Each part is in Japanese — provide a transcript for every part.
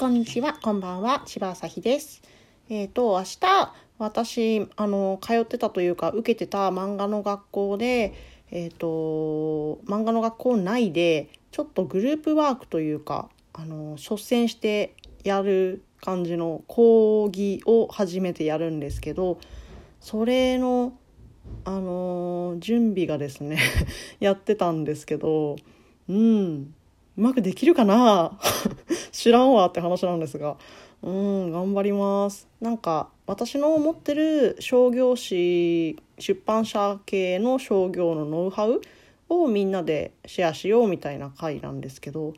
こんにちは、こんばんは、千葉あさひです。えっ、と、明日、私、あの、通ってたというか、受けてた漫画の学校で、えっ、と、漫画の学校内で、ちょっとグループワークというか、あの、率先してやる感じの講義を初めてやるんですけど、それの、あの、準備がですね、やってたんですけど、うん、うまくできるかな？知らんわって話なんですが。うん頑張ります。なんか私の持ってる商業誌出版社系の商業のノウハウをみんなでシェアしようみたいな回なんですけど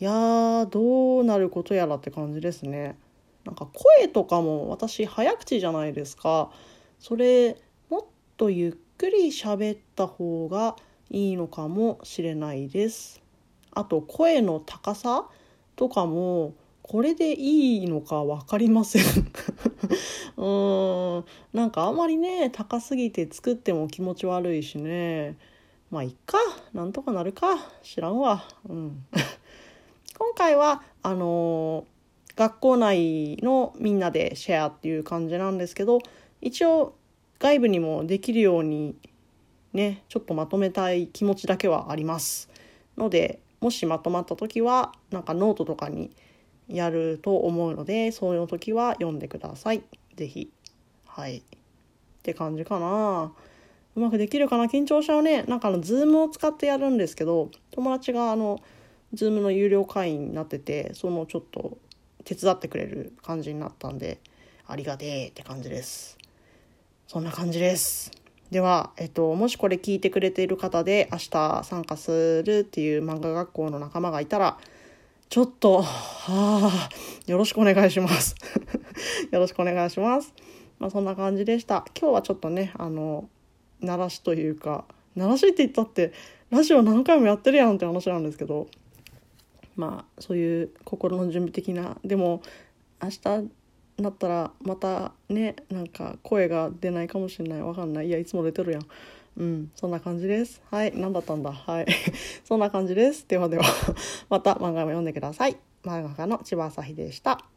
いやーどうなることやらって感じですね。なんか声とかも私早口じゃないですか。それもっとゆっくり喋った方がいいのかもしれないです。あと声の高さとかもこれでいいのか分かりません。うーん。なんかあんまりね高すぎて作っても気持ち悪いしね。まあいっか。なんとかなるか。知らんわ。うん。今回はあのー学校内のみんなでシェアっていう感じなんですけど一応外部にもできるようにねちょっとまとめたい気持ちだけはあります。のでもしまとまった時はなんかノートとかにやると思うのでそういう時は読んでください。是非はい。って感じかな。うまくできるかな？緊張しちゃうね。なんかあの Zoom を使ってやるんですけど友達があの Zoom の有料会員になっててそのちょっと手伝ってくれる感じになったんでありがてえって感じです。そんな感じです。では、えっと、もしこれ聞いてくれている方で明日参加するっていう漫画学校の仲間がいたらちょっと、はあ、よろしくお願いします。よろしくお願いします。まあそんな感じでした。今日はちょっとね、あの、鳴らしというか、鳴らしって言ったって、ラジオ何回もやってるやんって話なんですけど、まあそういう心の準備的な、でも明日なったらまたねなんか声が出ないかもしれない。わかんない。いやいつも出てるやん。うん。そんな感じです。はい。何だったんだ？はい。そんな感じです。ではでは。また漫画も読んでください。漫画家の千葉朝日でした。